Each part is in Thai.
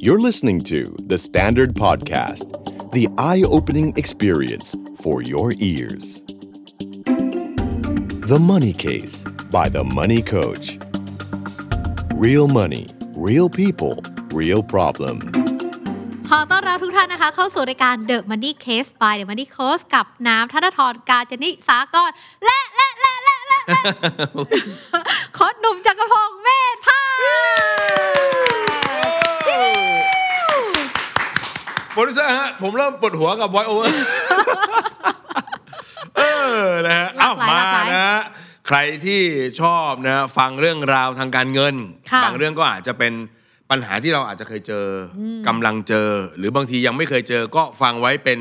You're listening to The Standard Podcast, the eye opening experience for your ears. The Money Case by The Money Coach. Real money, real people, real problems. ขอต้อนรับทุกท่านนะคะ เข้าสู่รายการ The Money Case by The Money Coach กับน้ำธนทรกาญจนิสากรและและและและและและ โค้ชหนุ่มจักรพงศ์ โปรดิวเซอร์ฮะผมเริ่มปวดหัวกับ voice over เออนะฮะหลาเอ้ากหลายมาหลากหลายนะฮะใครที่ชอบนะฟังเรื่องราวทางการเงินค่ะบางเรื่องก็อาจจะเป็นปัญหาที่เราอาจจะเคยเจออกำลังเจอ หรือบางทียังไม่เคยเจอก็ฟังไว้เป็น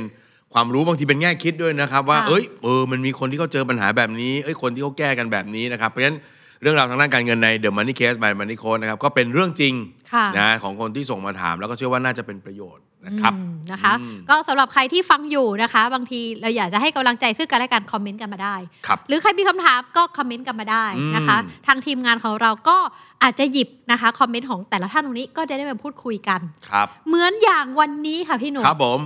ความรู้บางทีเป็นแง่คิดด้วยนะครับ ว่าค่ะเอ้ยเออมันมีคนที่เขาเจอปัญหาแบบนี้เอ้ยคนที่เขาแก้กันแบบนี้นะครับเพราะฉะนั้นเรื่องราวทางด้านการเงินใน The Money Case by Money Coach นะครับก็เป็นเรื่องจริงค่ะนะของคนที่ส่งมาถาม แล้วก็เชื่อว่าน่าจะเป็นประโยชน์ นะครับอืมนะคะอืมก็สำหรับใครที่ฟังอยู่นะคะ บางทีเราอยากจะให้กำลังใจซึ่งกันและกันคอมเมนต์กันมาได้ครับหรือใครมีคำถามก็คอมเมนต์กันมาได้นะคะอืมทางทีมงานของเราก็อาจจะหยิบนะคะคอมเมนต์ของแต่ละท่านตรงนี้ก็จะได้มาพูดคุยกันครับ เหมือนอย่างวันนี้ค่ะพี่หนุ่มครับผม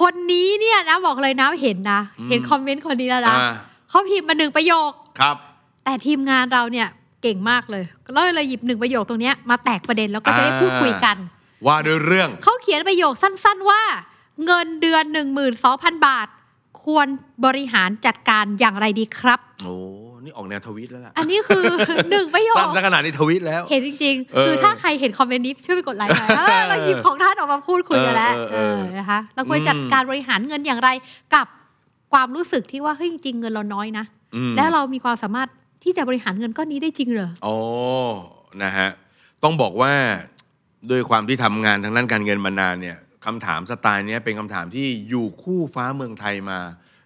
คนนี้เนี่ยนะบอกเลยนะเห็นนะอืมเห็นคอมเมนต์คนนี้แล้วนะอ่าเขาพิมพ์มาหนึ่งประโยคครับ แต่ทีมงานเราเนี่ยเก่งมากเลยก็เลยหยิบหนึ่งประโยคตรงเนี้ยมาแตกประเด็นแล้วก็จะได้พูดคุยกัน ว่าด้วยเรื่อง เขาเขียนประโยคสั้นๆว่า เงินเดือน 12,000 บาท ควรบริหารจัดการอย่างไรดีครับ โอ้นี่ออกแนวทวิตแล้วล่ะ อันนี้คือหนึ่งประโยคสั้นซะขนาดนี้ทวิตแล้ว เห็นจริงเออๆคือถ้าใครเห็นคอมเมนต์นี้ช่วยไปกดไลค์หน่อยเออเราหยิบของท่านออกมาพูดคุยกันแล้วเออเอเอออเออนะคะเราควรจัดการบริหารเงินอย่างไรกับความรู้สึกที่ว่าเฮ้ยจริงๆเงินเราน้อยนะอืมแล้วเรามีความสามารถที่จะบริหารเงินก้อนนี้ได้จริงเหรอโอ้นะฮะต้องบอกว่า ด้วยความที่ทำงานทางด้านการเงินมานานเนี่ยคำถามสไตล์เนี้ยเป็นคำถามที่อยู่คู่ฟ้าเมืองไทยมา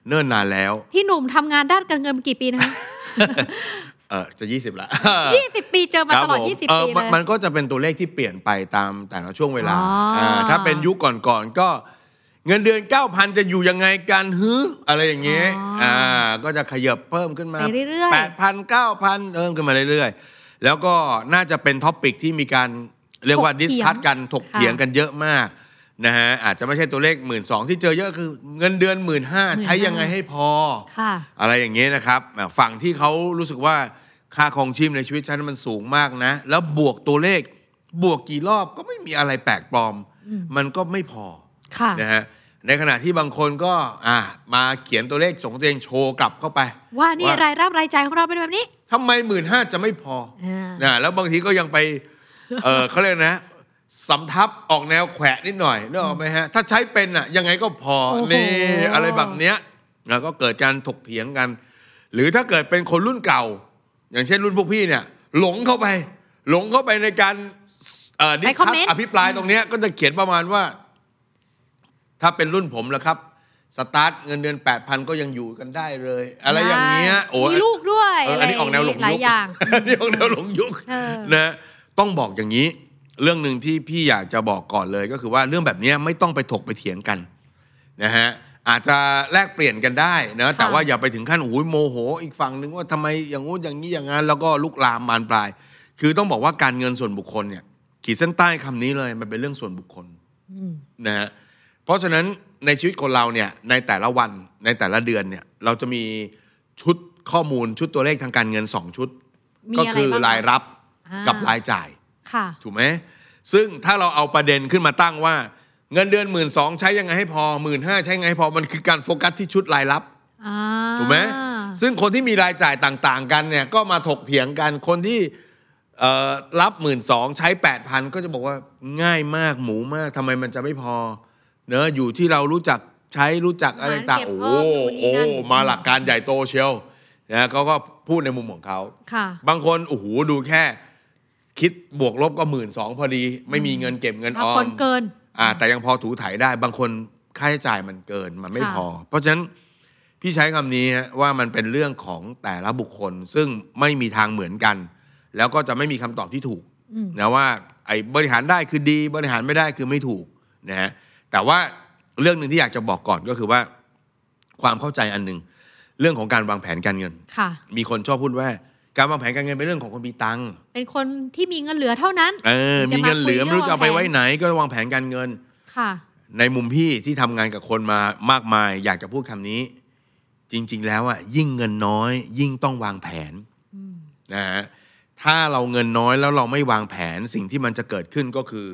เนิ่นนานแล้ว พี่หนุ่มทำงานด้านการเงินมากี่ปีนะคะเออจะ 20 ละ20 ปีเจอมาตลอดครับผม20เออปีมัเลนยมันก็จะเป็นตัวเลขที่เปลี่ยนไปตามแต่ละช่วงเวลาอ๋ออ่าถ้าเป็นยุคก่อนๆก็เงินเดือน 9,000 จะอยู่ยังไงกันฮึอะไรอย่างเงี้ยอ๋ออ่อ่าก็จะขยับเพิ่มขึ้นมาไปเรื่อยๆแปดพันเก้าพันเพิ่มขึ้นมาเรื่อยๆ แล้วก็น่าจะเป็น topic ที่มีการ เรียกว่าถกเถีดิยสงคัตกันถกค่ะเถียงกันเยอะมากนะฮะอาจจะไม่ใช่ตัวเลขหมื่นสองที่เจอเยอะคือเงินเดือนหมื่นห้าใช้ยังไงให้พอค่ะอะไรอย่างเงี้ยนะครับอะฝั่งที่เขารู้สึกว่าค่าครองชีพในชีวิตฉันมันสูงมากนะ แล้วบวกตัวเลขบวกกี่รอบก็ไม่มีอะไรแปลกปลอมอืมมันก็ไม่พอค่ะนะฮะในขณะที่บางคนก็อะมาเขียนตัวเลขส่งตัวเองโชว์กลับเข้าไป ว่านี่ว่ารายรับรายจ่ายของเราเป็นแบบนี้ทำไมหมื่นห้าจะไม่พออ่านะแล้วบางทีก็ยังไป เออเขาเรียกนะสำทับออกแนวแขวะนิดหน่อยนึกออกไหมฮะ ถ้าใช้เป็นอะยังไงก็พอโอ้โหนี่อะไรแบบเนี้ยแล้วก็เกิดการถกเถียงกัน หรือถ้าเกิดเป็นคนรุ่นเก่า อย่างเช่นรุ่นพวกพี่เนี่ย หลงเข้าไป หลงเข้าไปในการเอ่อดิสไปคอมคัเมสนต์อภิปรายตรงเนี้ยก็จะเขียนประมาณว่า ถ้าเป็นรุ่นผมแล้วครับสตาร์ทเงินเดือนแปดพันก็ยังอยู่กันได้เลย อะไรอย่างเงี้ยโอ้มีลูกด้วยเอออันนี้ออกแนวหลงหลายยุคอย่างอันนี้ออกแนวหลงยุคเออนะ ต้องบอกอย่างนี้ เรื่องหนึ่งที่พี่อยากจะบอกก่อนเลยก็คือว่าเรื่องแบบเนี้ยไม่ต้องไปถกไปเถียงกันนะฮะอาจจะแลกเปลี่ยนกันได้นะแต่ว่าอย่าไปถึงขั้นโอ้ยโมโห อีกฝั่งหนึ่งว่าทำไมอย่างงู้นอย่างนี้อย่างนั้นแล้วก็ลุกลามบานปลาย คือต้องบอกว่าการเงินส่วนบุคคลเนี่ย ขีดเส้นใต้คำนี้เลยมันเป็นเรื่องส่วนบุคคลอืมนะฮะเพราะฉะนั้นในชีวิตคนเราเนี่ยในแต่ละวันในแต่ละเดือนเนี่ย เราจะมีชุดข้อมูลชุดตัวเลขทางการเงิน2ชุดมีก็อะไรคือบ้างรายรับอ่า กับรายจ่ายค่ะถูกไหมซึ่งถ้าเราเอาประเด็นขึ้นมาตั้งว่า เงินเดือนหมื่นสองใช้ยังไงให้พอหมื่นห้าใช้ยังไงให้พอมันคือการโฟกัสที่ชุดรายรับอ่าถูกไหมซึ่งคนที่มีรายจ่ายต่าง ๆ กันเนี่ยก็มาถกเถียงกันคนที่เอ่อรับหมื่นสองใช้แปดพันก็จะบอกว่าง่ายมากหมูมากทำไมมันจะไม่พอ เนอะอยู่ที่เรารู้จักใช้รู้จักอะไรต่างเก็บโอ้เพิ่มนู่นนี่โอ้นั่นมาหลักการใหญ่โตเชียวนะเขาก็พูดในมุมของเขาค่ะบางคนโอ้โหดูแค่ คิดบวกลบก็หมื่นสองพอดี ไม่มีเงินเก็บเงินอบางอคมนเกิน อ่า แต่ยังพอถูถ่ายได้ บางคนค่าใช้จ่ายมันเกินมันไม่ค่ะพอ เพราะฉะนั้นพี่ใช้คำนี้ฮะว่ามันเป็นเรื่องของแต่ละบุคคล ซึ่งไม่มีทางเหมือนกัน แล้วก็จะไม่มีคำตอบที่ถูกอืมนะว่า ไอ้บริหารได้คือดี บริหารไม่ได้คือไม่ถูกนะฮะแต่ว่าเรื่องหนึ่งที่อยากจะบอกก่อนก็คือว่า ความเข้าใจอันหนึ่งเรื่องของการวางแผนการเงินค่ะมีคนชอบพูดว่า การวางแผนการเงินเป็นเรื่องของคนมีตังค์เป็นคนที่มีเงินเหลือเท่านั้น เออถึมีงจะมาเงินเหลือคุยไม่รู้จะเอาไปเรื่องวางแผนไว้ไหนก็วางแผนการเงิน ค่ะ ในมุมพี่ที่ทำงานกับคนมามากมาย อยากจะพูดคำนี้ จริง ๆ แล้วอะยิ่งเงินน้อย ยิ่งต้องวางแผนอืมนะฮะถ้าเราเงินน้อยแล้วเราไม่วางแผนสิ่งที่มันจะเกิดขึ้นก็คือ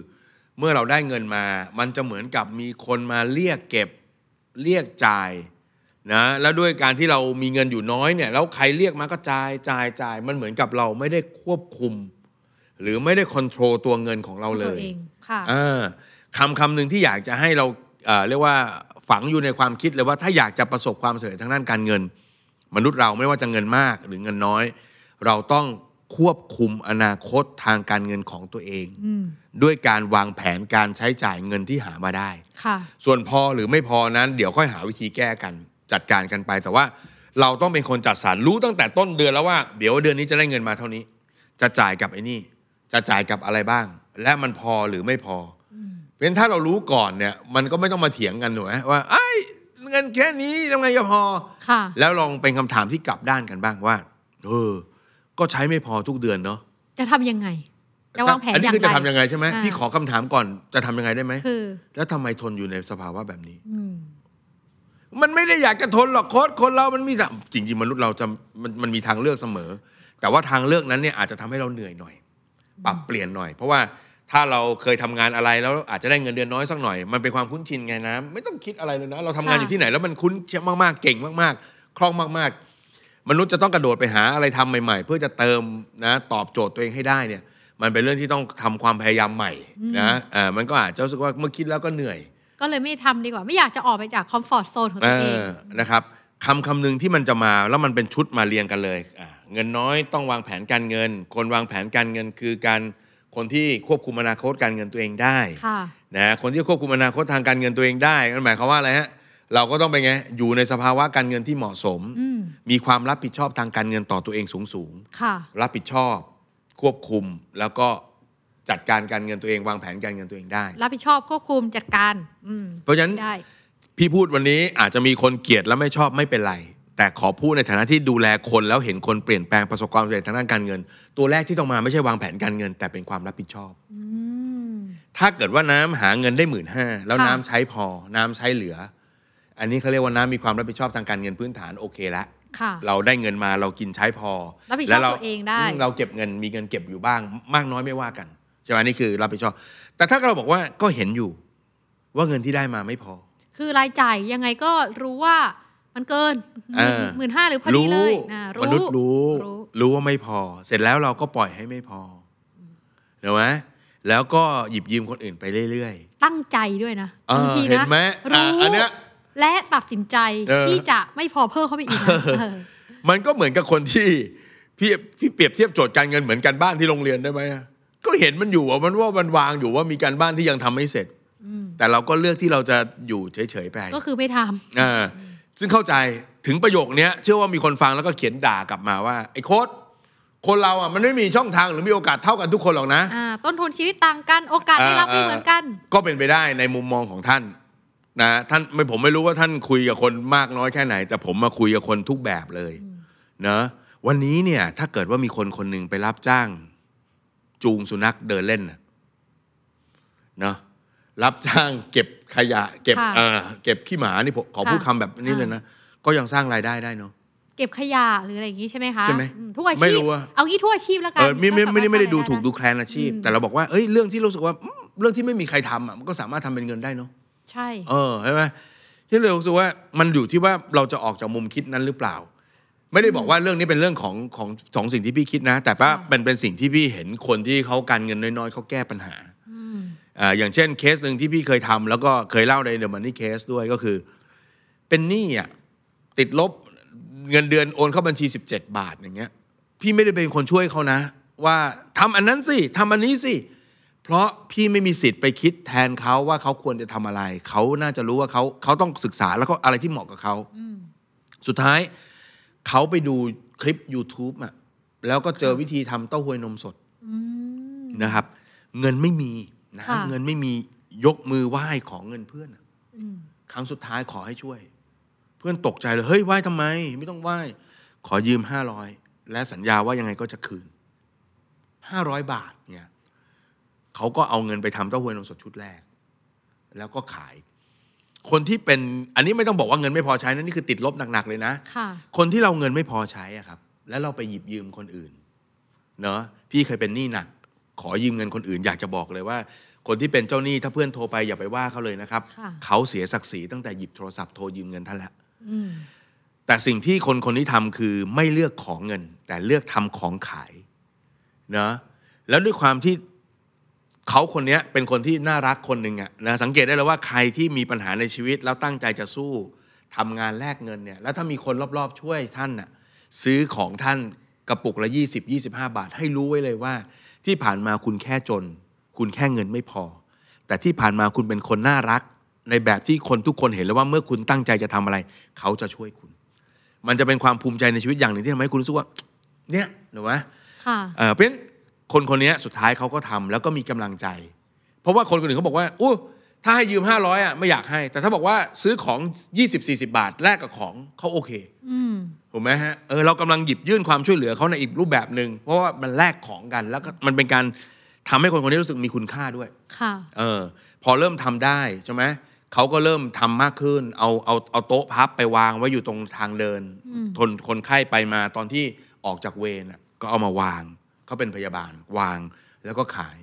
เมื่อเราได้เงินมา มันจะเหมือนกับมีคนมาเรียกเก็บ เรียกจ่าย นะแล้วด้วยการที่เรามีเงินอยู่น้อยเนี่ยแล้วใครเรียกมาก็จ่ายจ่ายจ่ายมันเหมือนกับเราไม่ได้ควบคุม หรือไม่ได้คอนโทรลตัวเงินของเราเลตัวยเองค่ะเออคำคำหนึ่งที่อยากจะให้เราเอ่อเรียกว่าฝังอยู่ในความคิดเลยว่าถ้าอยากจะประสบความสำเร็จทางด้านการเงิน มนุษย์เราไม่ว่าจะเงินมากหรือเงินน้อย เราต้องควบคุมอนาคตทางการเงินของตัวเองอืมด้วยการวางแผนการใช้จ่ายเงินที่หามาได้ค่ะส่วนพอหรือไม่พอนั้น เดี๋ยวค่อยหาวิธีแก้กัน จัดการกันไป แต่ว่าเราต้องเป็นคนจัดสรรรู้ตั้งแต่ต้นเดือนแล้วว่าเดี๋ยวเดือนนี้จะได้เงินมาเท่านี้ จะจ่ายกับไอ้นี่ จะจ่ายกับอะไรบ้าง และมันพอหรือไม่พออเพราะฉะนั้นถ้าเรารู้ก่อนเนี่ยมันก็ไม่ต้องมาเถียงกันหนูนะว่าไอ้ยเงินแค่นี้ทำไงจะพอค่ะแล้วลองเป็นคำถามที่กลับด้านกันบ้างว่าเออก็ใช้ไม่พอทุกเดือนเนาะจะทำยังไงจะวางแผนอันอนี้ย่างคือไรจะทำยังไงใช่ไหมอ่าพี่ขอคำถามก่อนจะทำยังไงได้ไหมคือ แล้วทำไมทนอยู่ในสภาวะแบบนี้อื มมันไม่ได้อยากจะทนหรอกโค้ดคนเรามันมีทางจริง ๆ มนุษย์เราจะมันมันมีทางเลือกเสมอ แต่ว่าทางเลือกนั้นเนี่ยอาจจะทำให้เราเหนื่อยหน่อย ปรับเปลี่ยนหน่อย เพราะว่าถ้าเราเคยทำงานอะไรแล้วอาจจะได้เงินเดือนน้อยสักหน่อย มันเป็นความคุ้นชินไงนะ ไม่ต้องคิดอะไรเลยนะ เราทำงานค่ะอยู่ที่ไหนแล้วมันคุ้นชินมากๆ เก่งมากๆ คล่องมากๆ มนุษย์จะต้องกระโดดไปหาอะไรทำใหม่ ๆ เพื่อจะเติมนะตอบโจทย์ตัวเองให้ได้เนี่ย มันเป็นเรื่องที่ต้องทำความพยายามใหม่นะเอ่ามันก็อาจจะรู้สึกว่าเมื่อคิดแล้วก็เหนื่อย ก็เลยไม่ทำดีกว่า ไม่อยากจะออกไปจากคอมฟอร์ทโซนของเอตัวเองอนะครับคำคำหนึ่งที่มันจะมาแล้วมันเป็นชุดมาเรียงกันเลยอะเงินน้อยต้องวางแผนการเงิน คนวางแผนการเงินคือการคนที่ควบคุมอนาคตการเงินตัวเองได้ค่ะนะคนที่ควบคุมอนาคตทางการเงินตัวเองได้นั่นหมายความว่าอะไรฮะเราก็ต้องเป็นไงอยู่ในสภาวะการเงินที่เหมาะสมอืมมีความรับผิดชอบทางการเงินต่อตัวเองสูงสูงๆค่ะรับผิดชอบ ควบคุมแล้วก็ จัดการการเงินตัวเองวางแผนการเงินตัวเองได้ รับผิดชอบควบคุมจัดการอืมเพราะฉะนั้นได้พี่พูดวันนี้อาจจะมีคนเกลียดและไม่ชอบไม่เป็นไร แต่ขอพูดในฐานะที่ดูแลคนแล้วเห็นคนเปลี่ยนแปลงประสบความสำเร็จทางด้านการเงิน ตัวแรกที่ต้องมาไม่ใช่วางแผนการเงิน แต่เป็นความรับผิดชอบอืมถ้าเกิดว่าน้ำหาเงินได้หมื่นห้าแล้วค่ะน้ำใช้พอ น้ำใช้เหลือ อันนี้เขาเรียกว่าน้ำมีความรับผิดชอบทางการเงินพื้นฐานโอเคละค่ะเราได้เงินมาเรากินใช้พอรับผิดชอบแล้วเราตัวเองได้มเราเก็บเงินมีเงินเก็บอยู่บ้าง มากน้อยไม่ว่ากัน ใช่ไหมนี่คือรับผิดชอบ แต่ถ้าเราบอกว่าก็เห็นอยู่ ว่าเงินที่ได้มาไม่พอ คือรายจ่ายยังไงก็รู้ว่ามันเกินเออหมื่นห้าหรือพอดีเลยอ่ามนุษย์รู้รู้ รู้ว่าไม่พอ เสร็จแล้วเราก็ปล่อยให้ไม่พอเห็นไหมแล้วก็หยิบยืมคนอื่นไปเรื่อยตั้งใจด้วยนะๆเออบางทีเห็นนะไหมอะรู้อันเนี้ยและตัดสินใจเออที่จะไม่พอเพิ่มเข้าไปอีกนะเออมันก็เหมือนกับคนที่พี่พี่เปรียบเทียบโจทย์การเงินเหมือนกันบ้านที่โรงเรียนได้ไหมอะ ก็เห็นมันอยู่อะมันว่ามันวางอยู่ว่ามีการบ้านที่ยังทำไม่เสร็จอืมแต่เราก็เลือกที่เราจะอยู่เฉยๆไป ก็คือไม่ทอ่าซึ่งเข้าใจถึงประโยคเนี้ยเชื่อว่ามีคนฟังแล้วก็เขียนด่ากลับมาว่า ไอ้โค้ดคนเราอะมันไม่มีช่องทางหรือมีโอกาสเท่ากันทุกคนหรอกนะำอ่าต้นทุนชีวิตต่างกันโอกาสได้รับไม่เหมือนกัน ก็เป็นไปได้ในมุมมองของท่านนะท่านไม่ผมไม่รู้ว่าท่านคุยกับคนมากน้อยแค่ไหน แต่ผมมาคุยกับคนทุกแบบเลยเนะวันนี้เนี่ยถ้าเกิดว่ามีคนคนหนึ่งไปรับจ้าง จูงสุนัขเดินเล่นน่ะเนาะรับจ้างเก็บขยะ เก็บค่ะเอ่อเก็บขี้หมานี่ผมขอค่ะพูดคำแบบนี้เลยนะ ก็ยังสร้างรายได้ได้เนาะ เก็บขยะหรืออะไรอย่างงี้ใช่ไหมคะใช่ไหมอืมทุกอาไม่ชีพรู้อะเอางี้ทุกอาชีพแล้วกัเออไม่ไม่ก็สาารถไม่ได้ไม่ได้ดูสร้างถูกรายดูแคลนอาชีพอืมแต่เราบอกว่าเอ้ยเรื่องที่รู้สึกว่าอืมเรื่องที่ไม่มีใครทำอะมันก็สามารถทำเป็นเงินได้เนาะ ใช่ เออใช่ไหมที่เรารู้สึกว่ามันอยู่ที่ว่าเราจะออกจากมุมคิดนั้นหรือเปล่า ไม่ได้บอกว่าเรื่องนี้เป็นเรื่องของของสองสิ่งที่พี่คิดนะ แต่ว่าเป็นเป็นสิ่งที่พี่เห็นคนที่เขาการเงินน้อยๆเขาแก้ปัญหาอืมอ่าอย่างเช่นเคสหนึ่งที่พี่เคยทำแล้วก็เคยเล่าในเดอะมันนี่เคสด้วยก็คือ เป็นหนี้อะติดลบเงินเดือนโอนเข้าบัญชี 17 บาทอย่างเงี้ย พี่ไม่ได้เป็นคนช่วยเขานะ ว่าทำอันนั้นสิทำอันนี้สิเพราะพี่ไม่มีสิทธิ์ไปคิดแทนเขาว่าเขาควรจะทำอะไร เขาน่าจะรู้ว่าเขาเขาต้องศึกษาแล้วก็อะไรที่เหมาะกับเขาอืมสุดท้าย เขาไปดูคลิป YouTube อะแล้วก็เจอวิธีทำเต้าหวยนมสดอืมนะครับ เงินไม่มีนะค่ะเงินไม่มียกมือไหว้ขอเงินเพื่อนอะอืมครั้งสุดท้ายขอให้ช่วย เพื่อนตกใจเลยเฮ้ยไหว้ทำไม ไม่ต้องไหว้ขอยืมห้าร้อยและสัญญาว่ายังไงก็จะคืนห้าร้อยบาทเนี่ยเขาก็เอาเงินไปทำเต้าหู้นมสดชุดแรก แล้วก็ขาย คนที่เป็นอันนี้ไม่ต้องบอกว่าเงินไม่พอใช้นะนี่คือติดลบหนักๆเลยนะค่ะ คนที่เราเงินไม่พอใช้อะครับ แล้วเราไปหยิบยืมคนอื่นเนอะพี่เคยเป็นหนี้หนัก ขอยืมเงินคนอื่น อยากจะบอกเลยว่า คนที่เป็นเจ้าหนี้ถ้าเพื่อนโทรไปอย่าไปว่าเขาเลยนะครับค่ะ เขาเสียศักดิ์ศรีตั้งแต่หยิบโทรศัพท์โทรยืมเงินท่านละ อืมแต่สิ่งที่คนคนนี้ทำคือไม่เลือกของเงิน แต่เลือกทำของขายเนอะแล้วด้วยความที่ เขาคนเนี้ยเป็นคนที่น่ารักคนหนึ่งอะนะสังเกตได้เลยว่าใครที่มีปัญหาในชีวิตแล้วตั้งใจจะสู้ทำงานแลกเงินเนี่ยแล้วถ้ามีคนรอบๆ ช่วยท่านน่ะซื้อของท่านกระปุกละ 20 25 บาท ให้รู้ไว้เลยว่า ที่ผ่านมาคุณแค่จน คุณแค่เงินไม่พอ แต่ที่ผ่านมาคุณเป็นคนน่ารัก ในแบบที่คนทุกคนเห็นแล้วว่าเมื่อคุณตั้งใจจะทำอะไร เขาจะช่วยคุณ มันจะเป็นความภูมิใจในชีวิตอย่างหนึ่งที่ทำให้คุณรู้สึกว่า เนี่ยหนูไหมค่ะเออเพราะฉะนั้น คนคนนี้สุดท้ายเขาก็ทำแล้วก็มีกำลังใจ เพราะว่าคนคนอื่นเขาบอกว่าอู้ถ้าให้ยืม 500อะไม่อยากให้ แต่ถ้าบอกว่าซื้อของ 20-40 บาทแลกกับของเขาโอเคอืมถูกไหมฮะเออเรากำลังหยิบยื่นความช่วยเหลือเขาในอีกรูปแบบหนึ่งเพราะว่ามันแลกของกัน แล้วก็มันเป็นการทำให้คนคนนี้รู้สึกมีคุณค่าด้วยค่ะเออพอเริ่มทำได้ใช่ไหมเขาก็เริ่มทำมากขึ้น เอาเอาเอาโต๊ะพับไปวางไว้อยู่ตรงทางเดินอืมทนคนไข้ไปมาตอนที่ออกจากเวรน่ะก็เอามาวาง เขาเป็นพยาบาลวางแล้วก็ขาย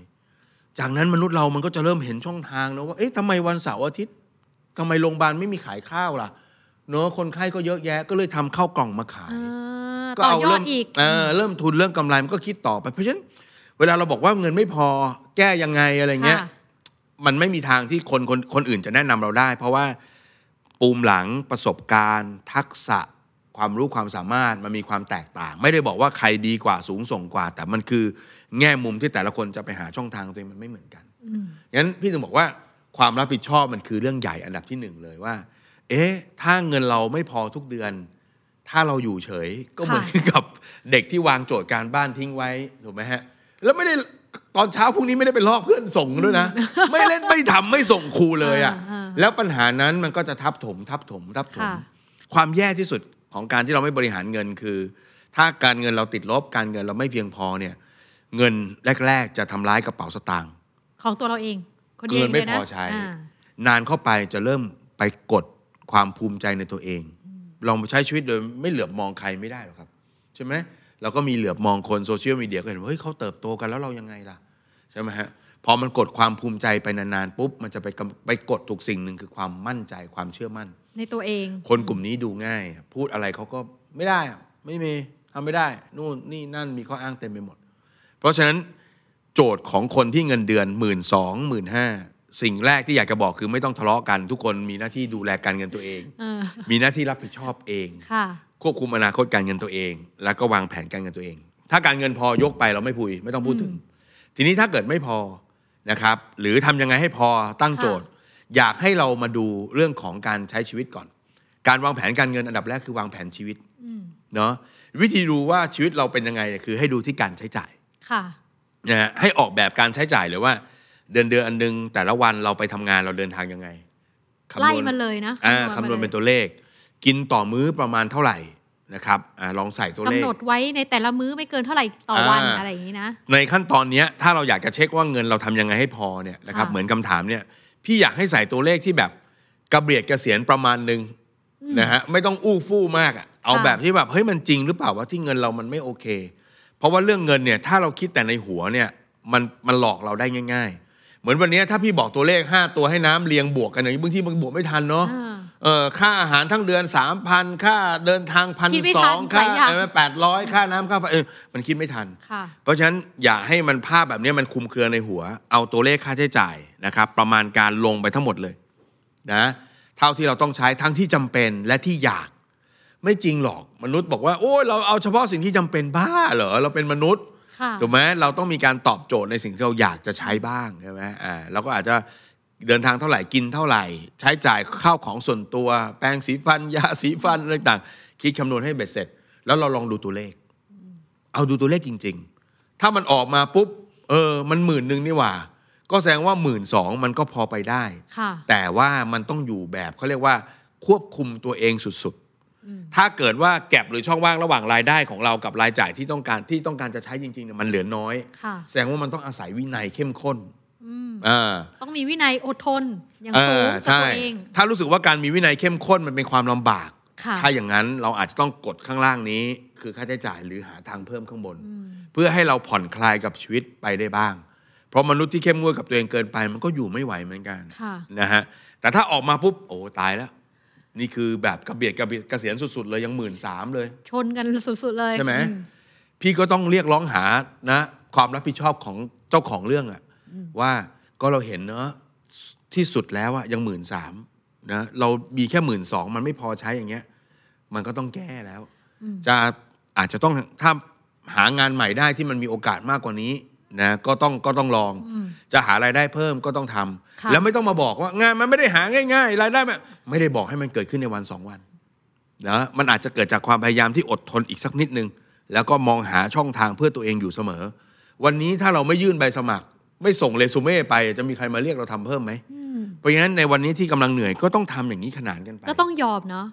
จากนั้นมนุษย์เรามันก็จะเริ่มเห็นช่องทางนะว่าเอ๊ะทำไมวันเสาร์อาทิตย์ทำไมโรงพยาบาลไม่มีขายข้าวล่ะเนอะคนไข้ก็เยอะแยะก็เลยทำข้าวกล่องมาขายอ่าก็ต่อเอายอเริ่ดมอีกเออเริ่มทุนเรื่องกำไรมันก็คิดต่อไป เพราะฉะนั้นเวลาเราบอกว่าเงินไม่พอแก้ยังไงอะไรเงี้ยค่ะมันไม่มีทางที่คนคนคนอื่นจะแนะนำเราได้ เพราะว่าปูมหลังประสบการณ์ ทักษะ ความรู้ความสามารถมันมีความแตกต่าง ไม่ได้บอกว่าใครดีกว่าสูงส่งกว่า แต่มันคือแง่มุมที่แต่ละคนจะไปหาช่องทางตัวเองมันไม่เหมือนกันอืมงั้นพี่ถึงบอกว่าความรับผิดชอบมันคือเรื่องใหญ่อันดับที่หนึ่งเลยว่า เอ๊ะ ถ้าเงินเราไม่พอทุกเดือน ถ้าเราอยู่เฉย ก็เหมือนกับเด็กที่วางโจทย์การบ้านทิ้งไว้ถูกไหมฮะ แล้วไม่ได้ตอนเช้าพรุ่งนี้ไม่ได้ไปลอกเพื่อนส่งด้วยนะ ไม่เล่นไม่ทำไม่ส่งครูเลยอะอ่าแล้วปัญหานั้นมันก็จะทับถมทับถมทับถมค่ะความแย่ที่สุด ของการที่เราไม่บริหารเงินคือ ถ้าการเงินเราติดลบการเงินเราไม่เพียงพอเนี่ยเงินแรก ๆ จะทำร้ายกระเป๋าสตางค์ของตัวเราเองคนเดียวเงินไม่เลยนะพอใช้านานเข้าไปจะเริ่มไปกดความภูมิใจในตัวเอง ลองใช้ชีวิตโดยไม่เหลือบมองใครไม่ได้หรอกครับ ใช่ไหมเราก็มีเหลือบมองคนโซเชียลมีเดียก็เห็นว่าเฮ้ยเขาเติบโตกันแล้วเรายังไงล่ะ ใช่ไหมฮะพอมันกดความภูมิใจไปนานๆปุ๊บมันจะไปกำไปกดถูกสิ่งหนึ่งคือความมั่นใจความเชื่อมั่น ในตัวเอง คนกลุ่มนี้ดูง่าย พูดอะไรเขาก็ไม่ได้อะไม่มีทำไม่ได้ นู่นนี่นั่นมีข้ออ้างเต็มไปหมด เพราะฉะนั้นโจทย์ของคนที่เงินเดือนหมื่นสองหมื่นห้าสิ่งแรกที่อยากจะบอกคือไม่ต้องทะเลาะกัน ทุกคนมีหน้าที่ดูแลการเงินตัวเองเออมีหน้าที่รับผิดชอบเองค่ะควบคุมอนาคตการเงินตัวเอง แล้วก็วางแผนการเงินตัวเอง ถ้าการเงินพอยกไปเราไม่พูดไม่ต้องพูดถึง ทีนี้ถ้าเกิดไม่พอนะครับ หรือทำยังไงให้พอตั้งโจทย์ อยากให้เรามาดูเรื่องของการใช้ชีวิตก่อน การวางแผนการเงินอันดับแรกคือวางแผนชีวิตอืมเนาะวิธีดูว่าชีวิตเราเป็นยังไงเนี่ยคือให้ดูที่การใช้จ่ายค่ะนะฮะให้ออกแบบการใช้จ่ายเลยว่า เดือนเดือนอันหนึง แต่ละวันเราไปทำงานเราเดินทางยังไงคำนวณไล่มันเลยนะอ่าคำคำนนววณณเป็นตัวเลข กินต่อมื้อประมาณเท่าไหร่นะครับอาลองใส่ตัวเลกำขหนดไว้ในแต่ละมื้อไม่เกินเท่าไหร่ต่อวันอ่าอะไรอย่างนี้นะในขั้นตอนเนี้ยถ้าเราอยากจะเช็คว่าเงินเราทำยังไงให้พอเนี่ยนะครับค่ะเหมือนคำถามเนี่ย พี่อยากให้ใส่ตัวเลขที่แบบกระเบียดกระเสียนประมาณหนึ่งนะฮะไม่ต้องอู้ฟู่มากอะเอาค่ะแบบที่แบบเฮ้ยมันจริงหรือเปล่าว่าที่เงินเรามันไม่โอเค เพราะว่าเรื่องเงินเนี่ยถ้าเราคิดแต่ในหัวเนี่ยมันมันหลอกเราได้ง่าย ๆ เหมือนวันเนี้ยถ้าพี่บอกตัวเลข 5 ตัวให้น้ำเรียงบวกกันอย่างนี้บางทีมันบวกไม่ทันเนาะอ่า เออค่าอาหารทั้งเดือนสามพันค่าเดินทางพันคิดไม่สทัอนงค่าหลายอย่างแปดร้อยค่าน้ำค่าไฟเออมันคิดไม่ทันค่ะเพราะฉะนั้นอย่าให้มันภาพแบบนี้มันคลุมเครือในหัว เอาตัวเลขค่าใช้จ่ายนะครับ ประมาณการลงไปทั้งหมดเลยนะเท่าที่เราต้องใช้ทั้งที่จำเป็นและที่อยาก ไม่จริงหรอกมนุษย์บอกว่าโอ้ยเราเอาเฉพาะสิ่งที่จำเป็นบ้าเหรอเราเป็นมนุษย์ค่ะถูกไหมเราต้องมีการตอบโจทย์ในสิ่งที่เราอยากจะใช้บ้างใช่ไหมอ่าเราก็อาจจะ เดินทางเท่าไหร่กินเท่าไหร่ ใช้จ่ายข้าวของส่วนตัว แปรงสีฟันยาสีฟันอะไรต่างๆคิดคำนวณให้เบ็ดเสร็จ แล้วเราลองดูตัวเลข เอาดูตัวเลขจริง ๆ ถ้ามันออกมาปุ๊บเออมันหมื่นหนึ่งนี่หว่า ก็แสดงว่าหมื่นสองมันก็พอไปได้ค่ะแต่ว่ามันต้องอยู่แบบเขาเรียกว่า ควบคุมตัวเองสุดออืมถ้าเกิดว่าแก็บหรือช่องว่างระหว่างรายได้ของเรากับรายจ่ายที่ต้องการที่ต้องการจะใช้จริงๆเนี่ยมันเหลือน้อยค่ะแสดงว่ามันต้องอาศัยวินัยเข้มข้นอืมอ่า ต้องมีวินัยอดทนอย่างเอสูงอกับใช่ตัวเอง ถ้ารู้สึกว่าการมีวินัยเข้มข้นมันเป็นความลำบากค่ะถ้าอย่างนั้นเราอาจจะต้องกดข้างล่างนี้ คือค่าใช้จ่ายหรือหาทางเพิ่มข้างบนอืมเพื่อให้เราผ่อนคลายกับชีวิตไปได้บ้าง เพราะมนุษย์ที่เข้มงวดกับตัวเองเกินไป มันก็อยู่ไม่ไหวเหมือนกันค่ะนะฮะแต่ถ้าออกมาปุ๊บโอ้ตายแล้วนี่คือแบบกระเบียดกระเบียดเกษียณสุดๆเลยยังหมื่นสามเลย ชนกันสุดๆเลยใช่ไหมอืพี่ก็ต้องเรียกร้องหานะ ความรับผิดชอบของเจ้าของเรื่องอะ ว่าก็เราเห็นเนอะที่สุดแล้วอะยังหมื่นสามนะเรามีแค่หมื่นสองมันไม่พอใช้อย่างเงี้ย มันก็ต้องแก้แล้ว จะอาจจะต้องถ้าหางานใหม่ได้ที่มันมีโอกาสมากกว่านี้นะก็ต้องก็ต้องลองอืมจะหารายได้เพิ่มก็ต้องทำค่ะแล้วไม่ต้องมาบอกว่างานมันไม่ได้หาง่าย ๆ รายได้ไม่ไม่ได้บอกให้มันเกิดขึ้นในวันสองวันนะมันอาจจะเกิดจากความพยายามที่อดทนอีกสักนิดนึง แล้วก็มองหาช่องทางเพื่อตัวเองอยู่เสมอ วันนี้ถ้าเราไม่ยื่นใบสมัคร ไม่ส่งเรซูเม่ไป จะมีใครมาเรียกเราทำเพิ่มไหมอืมเพราะฉะนั้นในวันนี้ที่กำลังเหนื่อยก็ต้องทำอย่างนี้ขนานกันไป ก็ต้องยอมเนาะ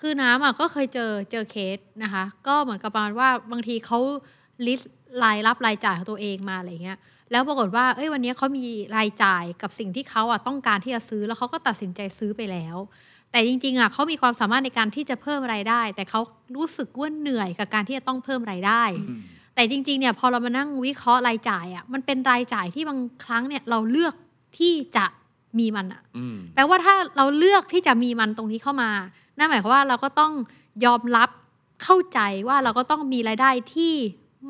คือน้ำอะก็เคยเจอเจอเคสนะคะ ก็เหมือนกับประมาณว่าบางทีเขาลิสต์รายรับรายจ่ายของตัวเองมาอะไรเงี้ย แล้วปรากฏว่า เอ้ยวันนี้เขามีรายจ่ายกับสิ่งที่เขาอะต้องการที่จะซื้อแล้วเขาก็ตัดสินใจซื้อไปแล้ว แต่จริงๆอะเขามีความสามารถในการที่จะเพิ่มรายได้ แต่เขารู้สึกว่าเหนื่อยกับการที่จะต้องเพิ่มรายได้ แต่จริงๆเนี่ยพอเรามานั่งวิเคราะห์รายจ่ายอะมันเป็นรายจ่ายที่บางครั้งเนี่ยเราเลือกที่จะมีมันอะอืมแปลว่าถ้าเราเลือกที่จะมีมันตรงนี้เข้ามานั่นหมายความว่าเราก็ต้องยอมรับเข้าใจว่าเราก็ต้องมีรายได้ที่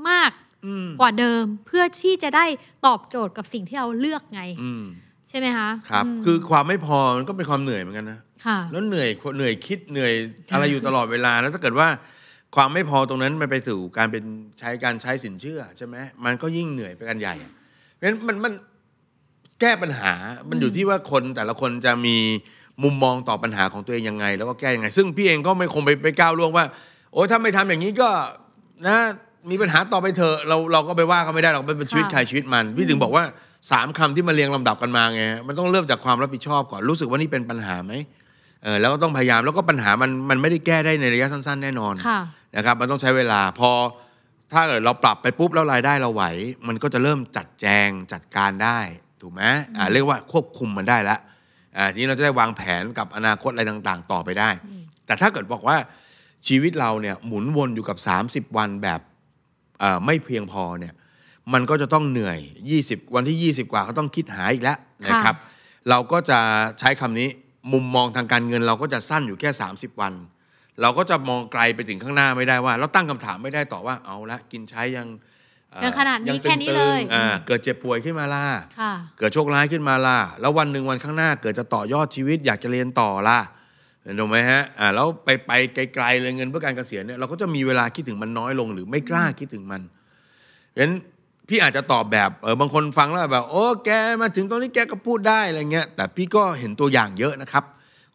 มากอืมกว่าเดิมเพื่อที่จะได้ตอบโจทย์กับสิ่งที่เราเลือกไงอืมใช่ไหมคะครับมคือความไม่พอมันก็เป็นความเหนื่อยเหมือนกันนะค่ะแล้วเหนื่อยเหนื่อยคิดเหนื่อยอะไรอยู่ตลอดเวลาแล้วถ้าเกิดว่า ความไม่พอตรงนั้นมันไปสู่การเป็นใช้การใช้สินเชื่อใช่ไหมมันก็ยิ่งเหนื่อยไปกันใหญ่เพราะฉะนั้นมันมันแก้ปัญหา มันอยู่ที่ว่าคนแต่ละคนจะมีมุมมองต่อปัญหาของตัวเองยังไง แล้วก็แก้ยังไง ซึ่งพี่เองก็ไม่คงไปไปก้าวล่วงว่า โอ้ยถ้าไม่ทำอย่างนี้ก็นะมีปัญหาต่อไปเถอะเราเราก็ไปว่าเขาไม่ได้หรอกมันเป็นชีวิตใครชีวิตมันพี่ถึงบอกว่าสามคำที่มาเรียงลำดับกันมาไงมันต้องเริ่มจากความรับผิดชอบก่อนรู้สึกว่านี่เป็นปัญหาไหมเออแล้วก็ต้องพยายามแล้วก็ปัญหามันมันไม่ได้แก้ได้ในระยะสั้น ๆ แน่นอนค่ะ นะครับมันต้องใช้เวลาพอถ้าเกิดเราปรับไปปุ๊บแล้วรายได้เราไหว มันก็จะเริ่มจัดแจงจัดการได้ถูกไหมอ่าเรียกว่าควบคุมมันได้แล้วอ่าทีนี้เราจะได้วางแผนกับอนาคตอะไรต่างๆ ต่อไปได้ แต่ถ้าเกิดบอกว่าชีวิตเราเนี่ยหมุนวนอยู่กับ 30 วันแบบเอ่อไม่เพียงพอเนี่ยมันก็จะต้องเหนื่อย 20 วันที่ 20 กว่าก็ต้องคิดหาอีกแล้วนะครับ เราก็จะใช้คำนี้มุมมองทางการเงินเราก็จะสั้นอยู่แค่ 30 วัน เราก็จะมองไกลไปถึงข้างหน้าไม่ได้ว่า เราตั้งคำถามไม่ได้ต่อว่าเอาละกินใช้ยังเอ่อยังขนาดนี้ตึงๆแค่นี้เลยอ่าอืมเกิดเจ็บป่วยขึ้นมาล่ะค่ะเกิดโชคร้ายขึ้นมาล่ะแล้ววันหนึ่งวันข้างหน้า เกิดจะต่อยอดชีวิตอยากจะเรียนต่อล่ะเห็นถูกไหมฮะอ่าแล้วไปไปไกลๆเลยเงินเพื่อการเกษียณเนี่ยเราก็จะมีเวลาคิดถึงมันน้อยลง หรือไม่กล้าคิดถึงมันเพราะฉะนั้นพี่อาจจะตอบแบบเออบางคนฟังแล้วแบบ โอ้แกมาถึงตรงนี้แกก็พูดได้อะไรเงี้ยแต่พี่ก็เห็นตัวอย่างเยอะนะครับ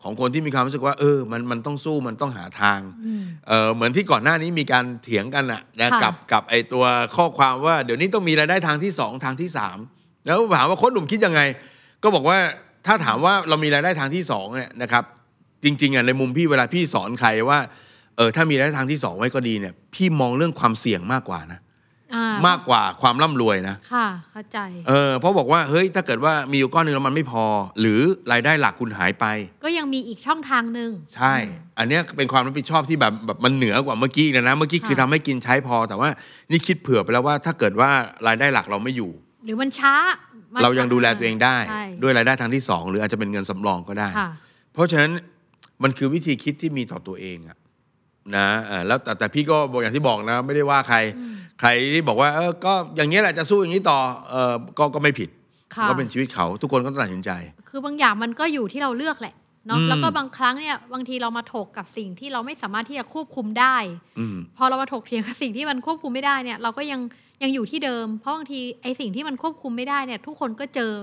ของคนที่มีความรู้สึกว่า เออ มันมันต้องสู้มันต้องหาทางอืมเออเหมือนที่ก่อนหน้านี้มีการเถียงกันอะนะค่ะกับกับไอตัวข้อความว่า เดี๋ยวนี้ต้องมีรายได้ทางที่สองทางที่สามแล้วถามว่าโค้ชหนุ่มคิดยังไง ก็บอกว่าถ้าถามว่าเรามีรายได้ทางที่สองเนี่ยนะครับ จริงๆอะในมุมพี่เวลาพี่สอนใครว่าเออถ้ามีรายได้ทางที่สองไว้ก็ดีเนี่ย พี่มองเรื่องความเสี่ยงมากกว่านะอ่า มมากกว่าความร่ำรวยนะ ค่ะเข้าใจ เออเพราะบอกว่าเฮ้ยถ้าเกิดว่ามีอยู่ก้อนหนึงแล้วมันไม่พอ หรือรายได้หลักคุณหายไป ก็ยังมีอีกช่องทางหนึ่งใช่ อันเนี้ยเป็นความรับผิดชอบที่แบบแบบมันเหนือกว่าเมื่อกี้นะนะเมื่อกี้คือค่ะทำให้กินใช้พอ แต่ว่านี่คิดเผื่อไปแล้วว่าถ้าเกิดว่ารายได้หลักเราไม่อยู่ หรือมันช้ามันเรายังช้ดูแลตัวเองได้ใช่ด้วยรายได้ทางที่สองหรืออาจจะเป็นเงินสำรองก็ได้ค่ะเพราะฉะนั้นมันคือวิธีคิดที่มีต่อตัวเองอะ นะเออแล้วแต่แต่พี่ก็บอกอย่างที่บอกนะ ไม่ได้ว่าใครอืมใครที่บอกว่าเออก็อย่างนี้ยแหละจะสู้อย่างนี้ต่อเออก็ก็ไม่ผิดค่ะก็เป็นชีวิตเขาทุกคนก็ต้องตัดสินใจ คือบางอย่างมันก็อยู่ที่เราเลือกแหละเนาะอืมแล้วก็บางครั้งเนี่ยบางทีเรามาถกกับสิ่งที่เราไม่สามารถที่จะควบคุมได้อืมพอเรามาถกเถียงกับสิ่งที่มันควบคุมไม่ได้เนี่ย เราก็ยังยังอยู่ที่เดิม เพราะบางทีไอ้สิ่งที่มันควบคุมไม่ได้เนี่ย ทุกคนก็เจอ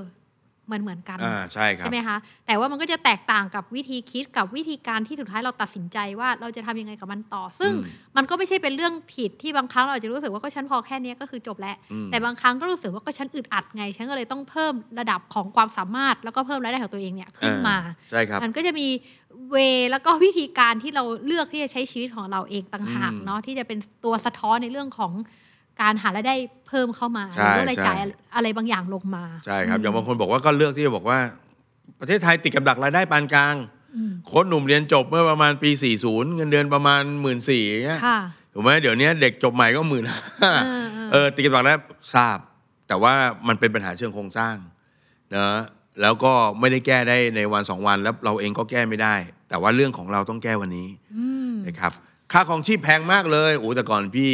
เหมือนเหมือนกันอ่าใช่ครับใช่ไหมคะแต่ว่ามันก็จะแตกต่างกับวิธีคิดกับวิธีการที่สุดท้ายเราตัดสินใจว่าเราจะทำยังไงกับมันต่อ ซึ่งอืมมันก็ไม่ใช่เป็นเรื่องผิดที่บางครั้งเราอาจจะรู้สึกว่าก็ฉันพอแค่เนี้ยก็คือจบแล้วอืมแต่บางครั้งก็รู้สึกว่าก็ฉันอึดอัดไง ฉันก็เลยต้องเพิ่มระดับของความสามารถ แล้วก็เพิ่มรายได้ของตัวเองเนี่ยขึ้นมาอ่ใช่ครับมันก็จะมีเวแล้วก็วิธีการที่เราเลือกที่จะใช้ชีวิตของเราเองต่างหากอืมเนาะที่จะเป็นตัวสะท้อนในเรื่องของ การหารายได้เพิ่มเข้ามาหใช่รือลดรายจ่ายใช่อะไรบางอย่างลงมา ใช่ครับ อย่างบางคนบอกว่าก็เลือกที่จะบอกว่า ประเทศไทยติดกับดักรายได้ปานกลางอืมโค้ชหนุ่มเรียนจบเมื่อประมาณปี 40 เงินเดือนประมาณ 1 4ื่นสี่างเงี้ยค่ะถูกไหมเดี๋ยวนี้เด็กจบใหม่ก็หมื่นเออเออเออติดกับดักแล้วทราบ แต่ว่ามันเป็นปัญหาเชิงโครงสร้างนะแล้วก็ไม่ได้แก้ได้ในวันสองวันแล้วเราเองก็แก้ไม่ได้ แต่ว่าเรื่องของเราต้องแก้วันนี้อืมนะครับ ค่าของชีพแพงมากเลยโอ้แต่ก่อนพี่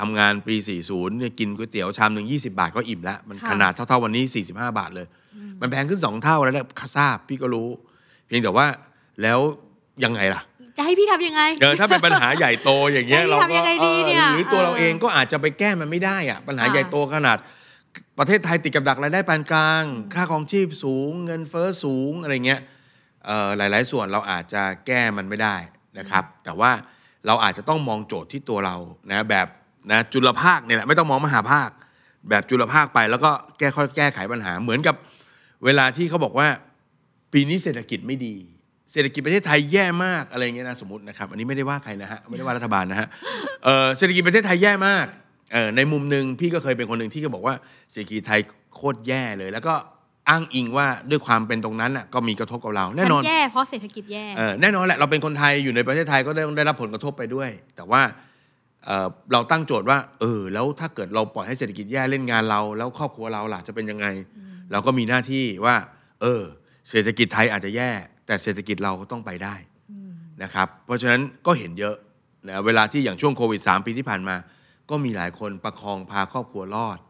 ทำงานปี 40เนี่ยกินก๋วยเตี๋ยวชามหนึ่ง20 บาทก็อิ่มแล้ว มันค่ะขนาดเท่าๆวันนี้ 45 บาทเลย มันแพงขึ้น 2 เท่าแล้วนะค่าทราบพี่ก็รู้ เพียงแต่ว่าแล้วยังไงล่ะจะให้พี่ทำยังไงเออถ้าเป็นปัญหาใหญ่โตอย่างเงี้ยเอ้ยเราทำยัก็งไงดีเออเนี่ยหรือตัวเออเราเองก็อาจจะไปแก้มันไม่ได้อะปัญหาค่ะใหญ่โตขนาด ประเทศไทยติดกับดักรายได้ปานกลาง ค่าของชีพสูง เงินเฟ้อสูงอะไรเงี้ยเอ่อหลาย ๆ ส่วนเราอาจจะแก้มันไม่ได้นะครับ แต่ว่า เราอาจจะต้องมองโจทย์ที่ตัวเรานะแบบนะจุลภาคเนี่ยแหละไม่ต้องมองมหาภาค แบบจุลภาคไปแล้วก็แก้ค่อยแก้ไขปัญหา เหมือนกับเวลาที่เขาบอกว่า ปีนี้เศรษฐกิจไม่ดี เศรษฐกิจประเทศไทยแย่มากอะไรเงี้ยนะสมมตินะครับ อันนี้ไม่ได้ว่าใครนะฮะไม่ได้ว่ารัฐบาลนะฮะเศรษฐกิจประเทศไทยแย่มากในมุมหนึ่งพี่ก็เคยเป็นคนหนึ่งที่ก็บอกว่าเศรษฐกิจไทยโคตรแย่เลย แล้วก็ อ้างอิงว่าด้วยความเป็นตรงนั้นน่ะก็มีกระทบกับเราแน่นอนฉัแย่เพราะเศรษฐกิจแย่เออแน่นอนแหละเราเป็นคนไทยอยู่ในประเทศไทยก็ได้ได้รับผลกระทบไปด้วย แต่ว่าเอ่อเราตั้งโจทย์ว่า เออ แล้วถ้าเกิดเราปล่อยให้เศรษฐกิจแย่เล่นงานเรา แล้วครอบครัวเราล่ะจะเป็นยังไง เราก็มีหน้าที่ว่า เออ เศรษฐกิจไทยอาจจะแย่ แต่เศรษฐกิจเราก็ต้องไปได้นะครับ เพราะฉะนั้นก็เห็นเยอะนะเวลาที่อย่างช่วงโควิด 3 ปีที่ผ่านมา ก็มีหลายคนประคองพาครอบครัวรอดค่ะ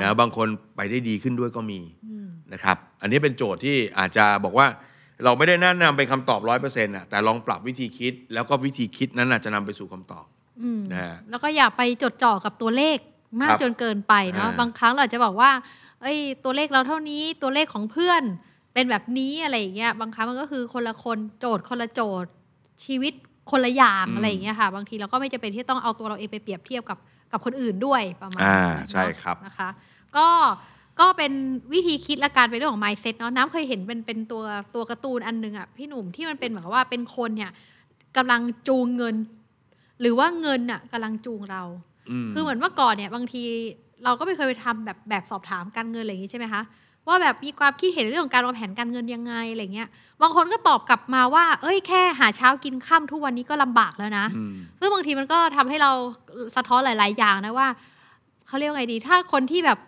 นะบางคนไปได้ดีขึ้นด้วยก็มีอืมนะครับ อันนี้เป็นโจทย์ที่อาจจะบอกว่าเราไม่ได้แนะนำเป็นคำตอบร้อยเปอร์เซ็นต์ะแต่ลองปรับวิธีคิด แล้วก็วิธีคิดนั้นน่ะจะนำไปสู่คำตอบอืมนะฮะแล้วก็อย่าไปจดจ่อกับตัวเลขมากครับจนเกินไปเนาะอ่าบางครั้งเราอาจจะบอกว่า เอ้ย ตัวเลขเราเท่านี้ตัวเลขของเพื่อนเป็นแบบนี้อะไรอย่างเงี้ยบางครั้งมันก็คือคนละคนโจทย์คนละโจทย์ชีวิตคนละอย่างอะไรอย่างเงี้ยค่ะ บางทีเราก็ไม่จำเป็นที่ต้องเอาตัวเราเองไปเปรียบเทียบกับ กับคนอื่นด้วยประมาณอ่านั้นใช่เนาะครับนะคะ ก็ก็เป็นวิธีคิดและการเป็นเรื่องของ mindset เนาะน้ำเคยเห็นเป็นเป็นตัวตัวการ์ตูนอันหนึงอะพี่หนุ่มที่มันเป็นเหมือนกับว่าเป็นคนเนี่ยกำลังจูงเงิน หรือว่าเงินอะกำลังจูงเรามคือเหมือนเมื่อก่อนเนี่ยบางทีเราก็ไม่เคยไปทำแบบแบบสอบถามการเงินอะไรอย่างนี้ใช่ไหมคะ ว่าแบบมีความคิดเห็นเรื่องของการวางแผนการเงินยังไงอะไรเงี้ย บางคนก็ตอบกลับมาว่า เอ้ยแค่หาเช้ากินค่ำทุกวันนี้ก็ลำบากแล้วนะอืมซึ่งบางทีมันก็ทำให้เราสะท้อนหลาย ๆ อย่างนะว่าเขาเรียกว่าไงดี ถ้าคนที่แบบ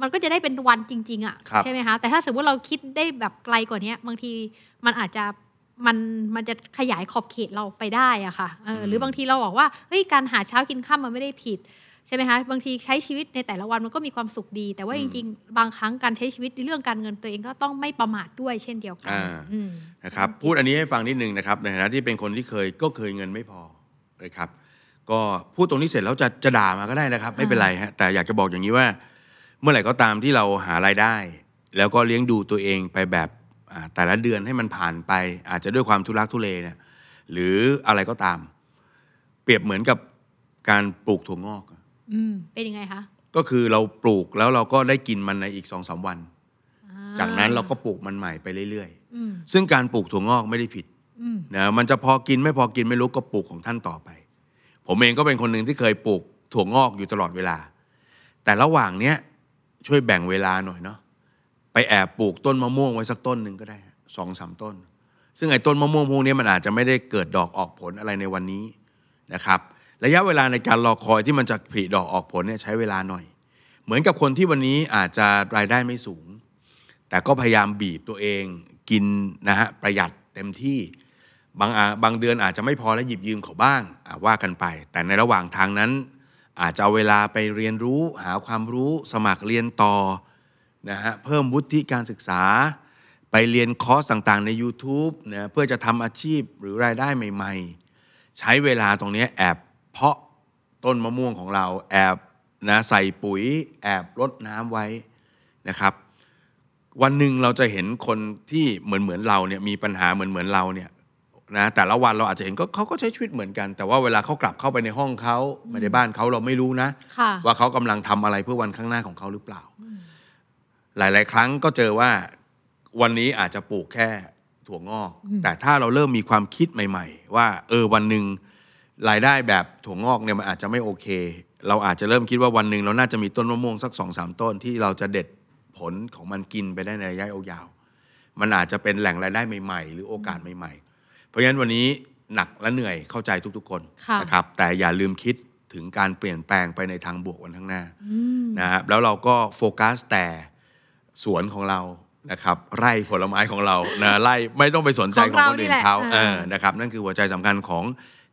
มันก็จะได้เป็นวันจริง ๆอะครับใช่ไหมคะแต่ถ้าสมมติเราคิดได้แบบไกลกว่านี้บางทีมันอาจจะมันมันจะขยายขอบเขตเราไปได้อะค่ะเออหรือบางทีเราบอกว่าเฮ้ยการหาเช้ากินข้ามมันไม่ได้ผิด ใช่ไหมคะบางทีใช้ชีวิตในแต่ละวันมันก็มีความสุขดี แต่ว่าอืจมริงๆ บางครั้งการใช้ชีวิตในเรื่องการเงินตัวเองก็ต้องไม่ประมาทด้วยเช่นเดียวกันอ่าอืมนะครับพูดอันนี้ให้ฟังนิดนึงนะครับในฐานะที่เป็นคนที่เคยก็เคยเงินไม่พอนะครับ ก็พูดตรงนี้เสร็จแล้วจะจะด่ามาก็ได้นะครับ ไม่เป็นไรฮะแต่อยากจะบอกอย่างนี้ว่า เมื่อไหร่ก็ตามที่เราหารายได้ แล้วก็เลี้ยงดูตัวเองไปแบบอ่าแต่ละเดือนให้มันผ่านไป อาจจะด้วยความทุรักทุเลเนี่ยหรืออะไรก็ตาม เปรียบเหมือนกับการปลูกถั่วงอกอืม เป็นยังไงคะ ก็คือเราปลูกแล้วเราก็ได้กินมันในอีกสองสามวันอ่จากนั้นเราก็ปลูกมันใหม่ไปเรื่อยอืมๆซึ่งการปลูกถั่วงอกไม่ได้ผิดอืมนะมันจะพอกินไม่พอกินไม่รู้ก็ปลูกของท่านต่อไป ผมเองก็เป็นคนหนึ่งที่เคยปลูกถั่วงอกอยู่ตลอดเวลา แต่ระหว่างเนี้ยช่วยแบ่งเวลาหน่อยเนาะไปแอบปลูกต้นมะม่วงไว้สักต้นหนึ่งก็ได้สองสามต้น ซึ่งไอ้ต้นมะม่วงพวกนี้มันอาจจะไม่ได้เกิดดอกออกผลอะไรในวันนี้นะครับ ระยะเวลาในการรอคอยที่มันจะผลิดอกออกผลเนี่ยใช้เวลาหน่อย เหมือนกับคนที่วันนี้อาจจะรายได้ไม่สูง แต่ก็พยายามบีบตัวเองกินนะฮะประหยัดเต็มที่บางอาบางเดือนอาจจะไม่พอแล้วหยิบยืมเขาบ้างอะว่ากันไป แต่ในระหว่างทางนั้น อาจจะเอาเวลาไปเรียนรู้หาความรู้สมัครเรียนต่อนะฮะเพิ่มวุฒิการศึกษา ไปเรียนคอร์สต่างๆ ใน YouTube นะเพื่อจะทำอาชีพหรือรายได้ใหม่ ๆ ใช้เวลาตรงนี้แอบ เพาะต้นมะม่วงของเราแอบนะใส่ปุ๋ยแอบรดน้ำไว้นะครับ วันหนึ่งเราจะเห็นคนที่เหมือนเหมือนเราเนี่ยมีปัญหาเหมือนเหมือนเราเนี่ยนะแต่ละวันเราอาจจะเห็นก็เขาก็ใช้ชีวิตเหมือนกัน แต่ว่าเวลาเขากลับเข้าไปในห้องเขาไม่ได้บ้านเขาเราไม่รู้นะค่ะว่าเขากำลังทำอะไรเพื่อวันข้างหน้าของเขาหรือเปล่า หลาย ๆ ครั้งก็เจอว่าวันนี้อาจจะปลูกแค่ถั่วงอกอืมแต่ถ้าเราเริ่มมีความคิดใหม่ ๆ ว่า เออวันหนึ่ง รายได้แบบถั่วงอกเนี่ยมันอาจจะไม่โอเค เราอาจจะเริ่มคิดว่าวันหนึ่งเราน่าจะมีต้นมะม่วงสักสองสามต้นที่เราจะเด็ดผลของมันกินไปได้ในระยะยาวๆมันอาจจะเป็นแหล่งรายได้ใหม่ๆ หรือโอกาสใหม่ๆ เพราะฉะนั้นวันนี้หนักและเหนื่อยเข้าใจทุกๆคนค่ะนะครับแต่อย่าลืมคิดถึงการเปลี่ยนแปลงไปในทางบวกวันข้างหน้าอืมนะครับแล้วเราก็โฟกัสแต่สวนของเรานะครับไร่ผลไม้ของเรานะไร่ไม่ต้องไปสนใจขขอองงเราคนนี่อื่แหนละเขาเออเออนะครับนั่นคือหัวใจสำคัญของ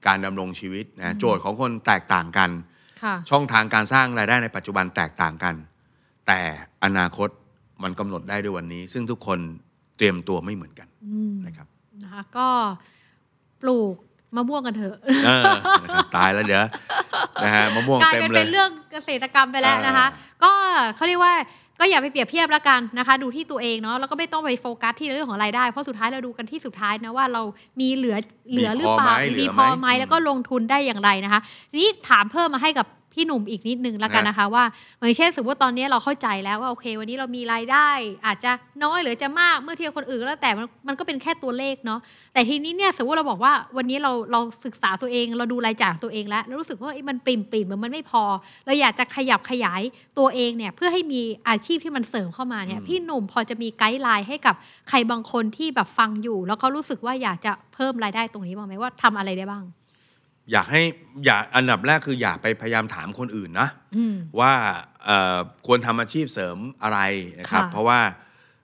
การดำรงชีวิตนะโจทย์ของคนแตกต่างกันค่ะช่องทางการสร้างรายได้ในปัจจุบันแตกต่างกัน แต่อนาคตมันกำหนดได้ด้วยวันนี้ ซึ่งทุกคนเตรียมตัวไม่เหมือนกันอืมนะครับนะคะก็ปลูกมะม่วงกันเถอะเออนะครับตายแล้วเดี๋ยวนะฮะมะม่วงกลายเต็มเป็นเลเป็ยนเรื่องเกษตรกรรมไปแล้วนะคะ ก็เขาเรียกว่า ก็อย่าไปเปรียบเทียบแล้วกันนะคะ ดูที่ตัวเองเนาะแล้วก็ไม่ต้องไปโฟกัสที่เรื่องของรายได้ เพราะสุดท้ายเราดูกันที่สุดท้ายนะว่าเรามีเหลือเหลือหรือเปล่ามีพอไหมมีพอไหมเหลือไหมแล้วก็ลงทุนได้อย่างไรนะคะทีนี้ถามเพิ่มมาให้กับ พี่หนุ่มอีกนิดนึงแล้วกันนะคะว่าอย่างเช่นสมมติว่าตอนนี้เราเข้าใจแล้วว่าโอเค วันนี้เรามีรายได้ อาจจะน้อยหรือจะมากเมื่อเทียบคนอื่นก็แล้วแต่มันมันก็เป็นแค่ตัวเลขเนาะแต่ทีนี้เนี่ยสมมติเราบอกว่าวันนี้เราเราศึกษาตัวเองเราดูรายจ่ายของตัวเองแล้วแล้วรู้สึกว่าเอ้ยมันปริ่มปริ่มมันไม่พอ เราอยากจะขยับขยายตัวเองเนี่ยเพื่อให้มีอาชีพที่มันเสริมเข้ามาเนี่ยอืมพี่หนุ่มพอจะมีไกด์ไลน์ให้กับใครบางคนที่แบบฟังอยู่ แล้วเขารู้สึกว่าอยากจะเพิ่มรายได้ตรงนี้บ้างไหมว่าทำอะไรได้บ้าง อยากให้อย่าอันดับแรกคืออย่าไปพยายามถามคนอื่นนะอืมว่าเอ่อควรทำอาชีพเสริมอะไรนะครับค่ะเพราะว่า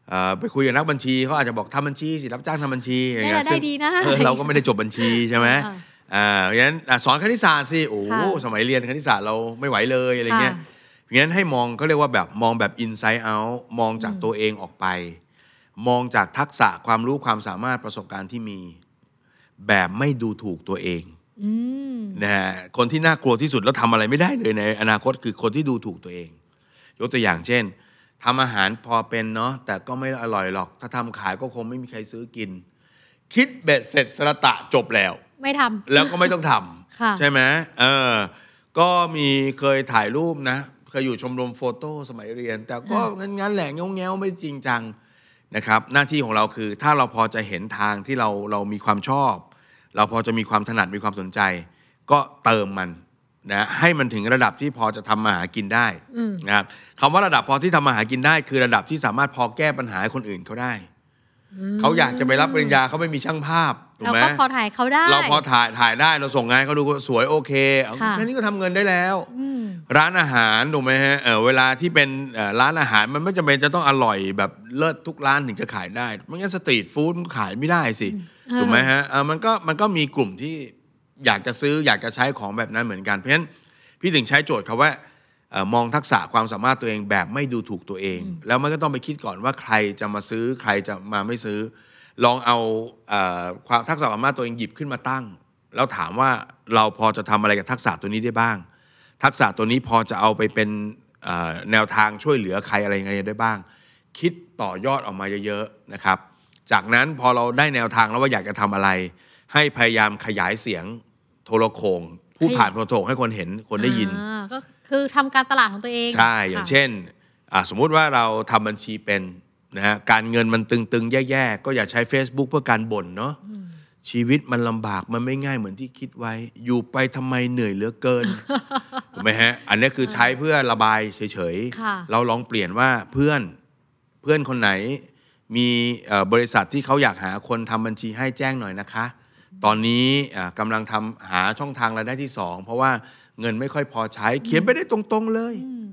เอ่อไปคุยกับนักบัญชีเขาอาจจะบอกทำบัญชีสิรับจ้างทำบัญชีอะไรได้เงี้รายยได้ซึ่งดีนะเออเราก็ไม่ได้จบบัญชีใช่ไหมอ่าอ่าเพราะฉะนั้นอะสอนคณิตศาสตร์สิโอ้โหค่ะสมัยเรียนคณิตศาสตร์เราไม่ไหวเลยอะไรเงี้ยค่ะเพราะฉะนั้นให้มองเขาเรียกว่าแบบมองแบบ inside out มองจากอืมตัวเองออกไป มองจากทักษะความรู้ความสามารถประสบการณ์ที่มี แบบไม่ดูถูกตัวเองอืม นะฮะคนที่น่ากลัวที่สุดแล้วทำอะไรไม่ได้เลยในอนาคตคือคนที่ดูถูกตัวเอง ยกตัวอย่างเช่นทำอาหารพอเป็นเนาะแต่ก็ไม่อร่อยหรอก ถ้าทำขายก็คงไม่มีใครซื้อกิน คิดเบ็ดเสร็จสระตะจบแล้ว ไม่ทำแล้วก็ไม่ต้องทค่ะำใช่ไหมเออก็มีเคยถ่ายรูปนะเคยอยู่ชมรมโฟโต้สมัยเรียน แต่ก็งั้นๆแหละเงี้ยวๆไม่จริงจังนะครับ หน้าที่ของเราคือถ้าเราพอจะเห็นทางที่เราเรามีความชอบ เราพอจะมีความถนัดมีความสนใจ ก็เติมมันนะให้มันถึงระดับที่พอจะทำมาหากินได้อืมนะครับคำว่าระดับพอที่ทำมาหากินได้ คือระดับที่สามารถพอแก้ปัญหาให้คนอื่นเขาได้เขาอยากจะไปรับปริญญาเขาไม่มีช่างภาพถูกเราไหมก็พอถ่ายเขาได้ เราพอถ่ายถ่ายได้เราส่งงานเขาดูก็สวยโอเคเอาค่ะแค่นี้ก็ทำเงินได้แล้วอืมร้านอาหารถูกไหมฮะเออเวลาที่เป็นเอ่อร้านอาหารมันไม่จำเป็นจะต้องอร่อยแบบเลิศทุกร้านถึงจะขายได้ไม่งั้นสตรีทฟู้ดมันขายไม่ได้สิอืม ถูกไหมฮะเออมันก็มันก็มีกลุ่มที่อยากจะซื้ออยากจะใช้ของแบบนั้นเหมือนกันเพราะฉะนั้นพี่ถึงใช้โจทย์คำว่าเอ่อมองทักษะความสามารถตัวเองแบบไม่ดูถูกตัวเอง แล้วมันก็ต้องไปคิดก่อนว่าใครจะมาซื้อใครจะมาไม่ซื้อ ลองเอาเอ่อความทักษะความสามารถตัวเองหยิบขึ้นมาตั้ง แล้วถามว่าเราพอจะทำอะไรกับทักษะตัวนี้ได้บ้าง ทักษะตัวนี้พอจะเอาไปเป็นเอ่อแนวทางช่วยเหลือใครอะไรยังไงได้บ้าง คิดต่อยอดออกมาเยอะๆนะครับ จากนั้นพอเราได้แนวทางแล้วว่าอยากจะทำอะไร ให้พยายามขยายเสียงโทรโขงพูดผ่านโทรโขงให้คนเห็นคนได้ยินอ่าก็คือทำการตลาดของตัวเอง ใช่ อย่างค่ะเช่นอะสมมุติว่าเราทำบัญชีเป็นนะฮะการเงินมันตึงๆ แย่ๆ ก็อย่าใช้ Facebook เพื่อการบ่นเนาะชีวิตมันลำบากมันไม่ง่ายเหมือนที่คิดไว้ อยู่ไปทำไมเหนื่อยเหลือเกินถูกไหมฮะ อันนี้คือใช้เพื่อระบายเฉยค่ะๆเราลองเปลี่ยนว่าเพื่อนเพื่อนคนไหน มีเอ่อบริษัทที่เขาอยากหาคนทำบัญชีให้แจ้งหน่อยนะคะ ตอนนี้อะกำลังทำหาช่องทางรายได้ที่สองเพราะว่าเงินไม่ค่อยพอใช้เขียนไปได้ตรง ๆเลยอืม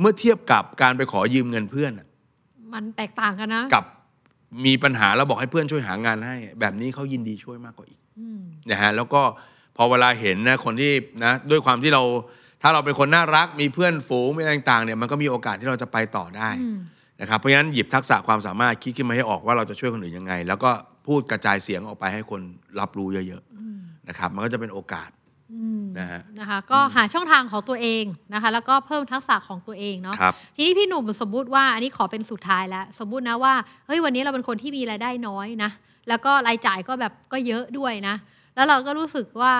เมื่อเทียบกับการไปขอยืมเงินเพื่อนอะมันแตกต่างกันนะกับมีปัญหาแล้วบอกให้เพื่อนช่วยหางานให้ แบบนี้เขายินดีช่วยมากกว่าอีกอืมนะฮะแล้วก็พอเวลาเห็นนะคนที่นะด้วยความที่เรา ถ้าเราเป็นคนน่ารักมีเพื่อนฝูงมีอะไรต่างๆเนี่ยมันก็มีโอกาสที่เราจะไปต่อได้อืม นะครับเพราะฉะนั้นหยิบทักษะความสามารถคิดขึ้นมาให้ออกว่าเราจะช่วยคนอื่นยังไง แล้วก็พูดกระจายเสียงออกไปให้คนรับรู้เยอะๆนะครับมันก็จะเป็นโอกาสอืมนะฮะนะคะก็อืมหาช่องทางของตัวเองนะคะ แล้วก็เพิ่มทักษะของตัวเองเนาะครับทีนี้พี่หนุ่มสมมุติว่าอันนี้ขอเป็นสุดท้ายแล้วสมมุตินะว่าเฮ้ยวันนี้เราเป็นคนที่มีรายได้น้อยนะแล้วก็รายจ่ายก็แบบก็เยอะด้วยนะ แล้วเราก็รู้สึกว่า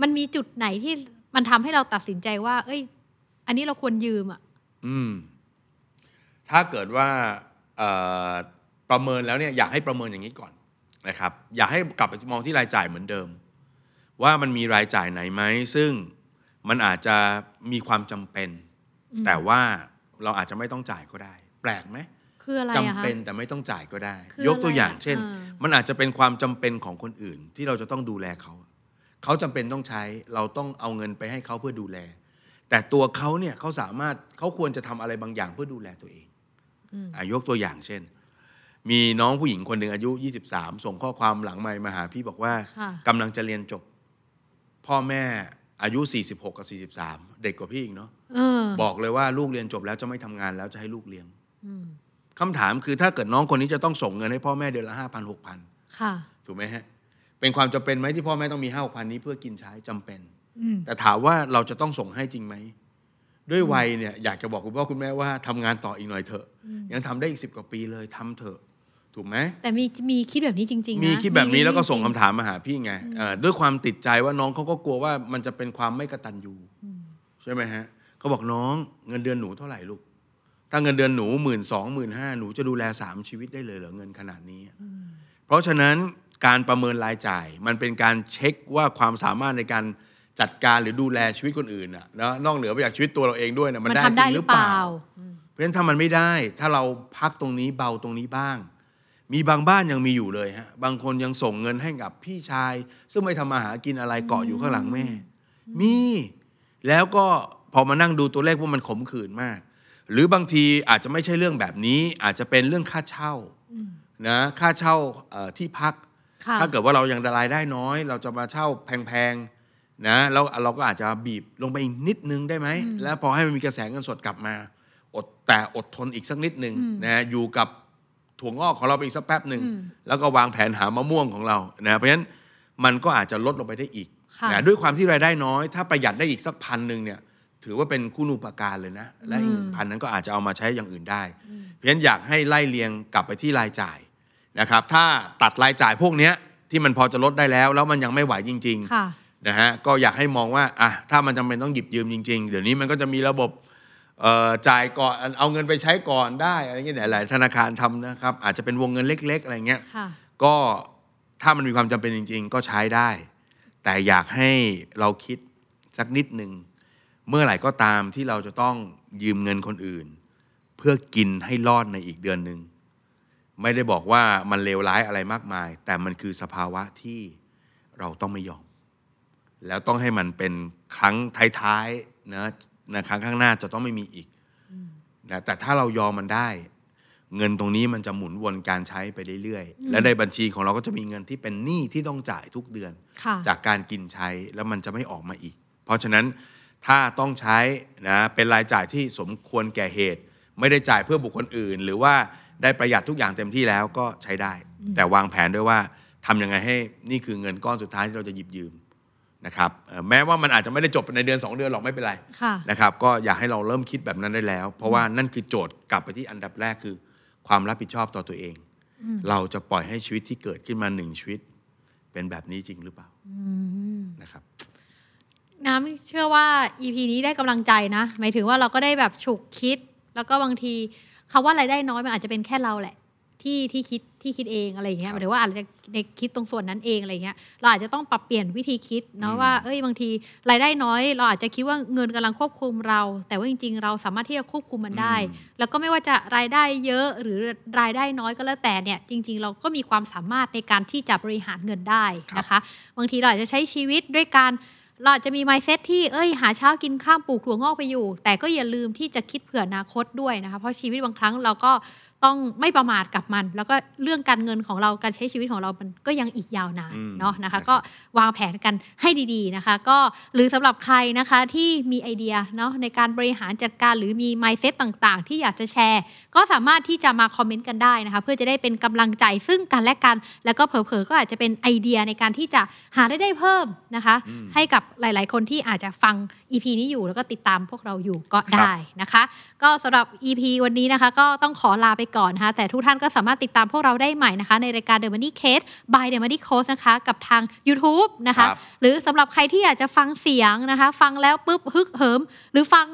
มันมีจุดไหนที่มันทำให้เราตัดสินใจว่า เอ้ย อันนี้เราควรยืมอะอืม ถ้าเกิดว่าเอ่อประเมินแล้วเนี่ยอยากให้ประเมินอย่างนี้ก่อนนะครับ อยากให้กลับไปมองที่รายจ่ายเหมือนเดิม ว่ามันมีรายจ่ายไหนไหมซึ่งมันอาจจะมีความจำเป็นอืมแต่ว่าเราอาจจะไม่ต้องจ่ายก็ได้ แปลกไหมคืออะไรจำอะคะเป็นแต่ไม่ต้องจ่ายก็ได้คือยกตัวอย่างอะไรอะเช่นอ่ามันอาจจะเป็นความจำเป็นของคนอื่น ที่เราจะต้องดูแลเขาเขาจำเป็นต้องใช้ เราต้องเอาเงินไปให้เขาเพื่อดูแล แต่ตัวเขาเนี่ยเขาสามารถเขาควรจะทำอะไรบางอย่างเพื่อดูแลตัวเองอืมอะ ยกตัวอย่างเช่น มีน้องผู้หญิงคนหนึ่งอายุ 23 ส่งข้อความหลังไมค์มาหาพี่บอกว่าค่ะกำลังจะเรียนจบ พ่อแม่อายุ 46 กับ 43 เด็กกว่าพี่อีกเนาะเออบอกเลยว่าลูกเรียนจบแล้วจะไม่ทำงานแล้วจะให้ลูกเลี้ยงอืมคำถามคือถ้าเกิดน้องคนนี้จะต้องส่งเงินให้พ่อแม่เดือนละห้าพันหกพันค่ะถูกไหมฮะ เป็นความจำเป็นไหมที่พ่อแม่ต้องมีห้าหกพันนี้เพื่อกินใช้จำเป็นอืมแต่ถามว่าเราจะต้องส่งให้จริงไหม ด้วยวัยเนี่ยอยากจะบอกคุณพ่อคุณแม่ว่าทำงานต่ออีกหน่อยเถอะอืมยังทำได้อีกสิบกว่าปีเลยทำเถอะ ถูกไหมแต่มีมีคิดแบบนี้จริงๆนะมีคิดแบบนี้แล้วก็ส่งจคำริๆถามมาหาพี่ไงเอ่อด้วยความติดใจว่าน้องเขาก็กลัวว่ามันจะเป็นความไม่กระตันยูอืมใช่ไหมฮะเขาบอกน้องเงินเดือนหนูเท่าไหร่ลูกถ้าเงินเดือนหนูหมื่นสองหมื่นห้าหนูจะดูแลสามชีวิตได้เลยเหรอเงินขนาดนี้อืมเพราะฉะนั้นการประเมินรายจ่ายมันเป็นการเช็คว่าความสามารถในการ จัดการหรือดูแลชีวิตคนอื่นน่ะแล้วนอกเหนือไปจากชีวิตตัวเราเองด้วยนะมันมันได้ทำได้จริงหหรืรืออเปเปล่าล่าอืมเพราะฉะนั้นถ้ามันไม่ได้ ถ้าเราพักตรงนี้เบาตรงนี้บ้าง มีบางบ้านยังมีอยู่เลยฮะบางคนยังส่งเงินให้กับพี่ชาย ซึ่งไม่ทำมาหากินอะไรเกาะอยู่ข้างหลังแม่ มี แล้วก็พอมานั่งดูตัวเลขว่ามันขมขื่นมาก หรือบางทีอาจจะไม่ใช่เรื่องแบบนี้ อาจจะเป็นเรื่องค่าเช่าอืมนะค่าเช่าเอ่อที่พักค่ะถ้าเกิดว่าเรายังรายได้น้อย เราจะมาเช่าแพงๆ นะแล้วเราก็อาจจะบีบลงไปอีกนิดนึงได้ไหมอืมแล้วพอให้มันมีกระแสเงินสดกลับมา อดแต่อดทนอีกสักนิดนึงอืมนะอยู่กับถั่วงอกของเราไปอีกสักแป๊บหนึ่งอืมแล้วก็วางแผนหามะม่วงของเรานะเพราะฉะนั้นมันก็อาจจะลดลงไปได้อีกค่ะนะด้วยความที่รายได้น้อย ถ้าประหยัดได้อีกสักพันหนึ่งเนี่ยถือว่าเป็นคู่นูปการเลยนะ และอีกหนึ่งพันนั้นก็อาจจะเอามาใช้อย่างอื่นได้ เพราะฉะนั้นอยากให้ไล่เลียงกลับไปที่รายจ่ายนะครับ ถ้าตัดรายจ่ายพวกเนี้ยที่มันพอจะลดได้แล้ว แล้วมันยังไม่ไหวจริงค่ะๆ นะฮะก็อยากให้มองว่าอะถ้ามันจำเป็นต้องหยิบยืมจริง ๆ เดี๋ยวนี้มันก็จะมีระบบเอ่อจ่ายก่อนเอาเงินไปใช้ก่อนได้อะไรเงี้ยหลายๆธนาคารทำนะครับ อาจจะเป็นวงเงินเล็ก ๆ อะไรเงี้ยค่ะก็ถ้ามันมีความจำเป็นจริง ๆ ก็ใช้ได้ แต่อยากให้เราคิดสักนิดหนึ่งเมื่อไหร่ก็ตามที่เราจะต้องยืมเงินคนอื่น เพื่อกินให้รอดในอีกเดือนหนึ่งไม่ได้บอกว่ามันเลวร้ายอะไรมากมาย แต่มันคือสภาวะที่เราต้องไม่ยอม แล้วต้องให้มันเป็นครั้งท้ายๆนะนะครั้งข้างหน้าจะต้องไม่มีอีกนะแต่ถ้าเรายอมมันได้ เงินตรงนี้มันจะหมุนวนการใช้ไปเรื่อยอืมๆและในบัญชีของเราก็จะมีเงินที่เป็นหนี้ที่ต้องจ่ายทุกเดือนค่ะจากการกินใช้แล้วมันจะไม่ออกมาอีก เพราะฉะนั้นถ้าต้องใช้นะเป็นรายจ่ายที่สมควรแก่เหตุ ไม่ได้จ่ายเพื่อบุคคลอื่น หรือว่าได้ประหยัดทุกอย่างเต็มที่แล้วก็ใช้ได้ แต่วางแผนด้วยว่าทำยังไงให้นี่คือเงินก้อนสุดท้ายที่เราจะหยิบยืม นะครับเอ่อแม้ว่ามันอาจจะไม่ได้จบในเดือน 2 เดือนหรอกไม่เป็นไรค่ะนะครับก็อยากให้เราเริ่มคิดแบบนั้นได้แล้ว เพราะว่านั่นคือโจทย์กลับไปที่อันดับแรกคือ ความรับผิดชอบต่อตัวเองอืมเราจะปล่อยให้ชีวิตที่เกิดขึ้นมาหนึ่งชีวิต เป็นแบบนี้จริงหรือเปล่าอืมนะครับน้ำเชื่อว่า EP นี้ได้กำลังใจนะ หมายถึงว่าเราก็ได้แบบฉุกคิด แล้วก็บางทีคำว่ารายได้น้อยมันอาจจะเป็นแค่เราแหละ ที่ที่คิดที่คิดเองอะไรอย่างเงี้ยคหรับมายถึงว่าอาจจะในคิดตรงส่วนนั้นเองอะไรเงี้ยเราอาจจะต้องปรับเปลี่ยนวิธีคิดเนาะอืมว่าเอ้ยบางทีรายได้น้อย เราอาจจะคิดว่าเงินกำลังควบคุมเรา แต่ว่าจริง ๆ เราสามารถที่จะควบคุมมันได้ แล้วก็ไม่ว่าจะรายได้เยอะหรือรายได้น้อยก็แล้วแต่เนี่ยจริง ๆ เราก็มีความสามารถในการที่จะบริหารเงินได้นะคะบางทีเราอาจจะใช้ชีวิตด้วยการเราอาจจะมี mindset ที่เอ้ยหาเช้ากินข้ามปลูกถั่วงอกไปอยู่ แต่ก็อย่าลืมที่จะคิดเผื่ออนาคตด้วยนะคะเพราะชีวิตบางครั้งเราก็ ต้องไม่ประมาทกับมัน แล้วก็เรื่องการเงินของเราการใช้ชีวิตของเรามันก็ยังอีกยาวนานอืมเนาะนะนะครัคะบก็วางแผนกันให้ดีๆนะคะ ก็หรือสำหรับใครนะคะที่มีไอเดียเนาะในการบริหารจัดการหรือมี mindset ต่างๆ ที่อยากจะแชร์ ก็สามารถที่จะมาคอมเมนต์กันได้นะคะ เพื่อจะได้เป็นกำลังใจซึ่งกันและกัน แล้วก็เผลอๆก็อาจจะเป็นไอเดียในการที่จะหารายได้เพิ่มนะคะอืมให้กับหลาย ๆ คนที่อาจจะฟัง EP นี้อยู่แล้วก็ติดตามพวกเราอยู่ก็ได้นะคะ ก็สำหรับ EP วันนี้นะคะ ก็ต้องขอลาไปก่อนนะคะแต่ทุกท่านก็สามารถติดตามพวกเราได้ใหม่นะคะ ในรายการ The Money Case by The Money Coach นะคะ กับทาง YouTube นะคะครับหรือสำหรับใครที่อยากจะฟังเสียงนะคะ ฟังแล้วปุ๊บฮึกเหิม หรือฟัง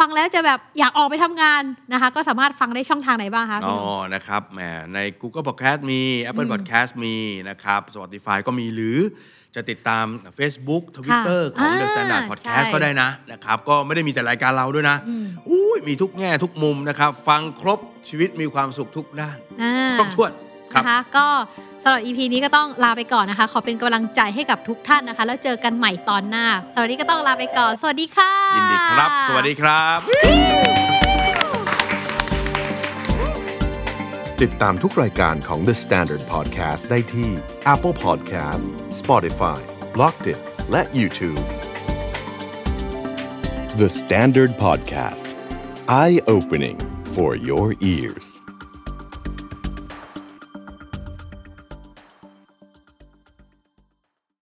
ฟังแล้วจะแบบอยากออกไปทำงานนะคะ ก็สามารถฟังได้ช่องทางไหนบ้างคะอ๋พี่อหนุ่มนะครับแหมใน Google Podcast มี Apple อืม Podcast มีนะครับ Spotify ก็มีหรือ จะติดตาม Facebook Twitter ของ The อ่า Standard Podcast ใช่ก็ได้นะนะครับ ก็ไม่ได้มีแต่รายการเราด้วยนะอืมอุ้ยมีทุกแง่ทุกมุมนะครับ ฟังครบชีวิตมีความสุขทุกด้านอ่าครบถ้วนครับนะคะก็สำหรับ EP นี้ก็ต้องลาไปก่อนนะคะ ขอเป็นกำลังใจให้กับทุกท่านนะคะ แล้วเจอกันใหม่ตอนหน้าสำหรับวันนี้ก็ต้องลาไปก่อน สวัสดีค่ะ ยินดีครับ สวัสดีครับ ติดตามทุกรายการของ The Standard Podcast ได้ที่ Apple Podcast Spotify b l o g d i t และ YouTube The Standard Podcast Eye Opening for your ears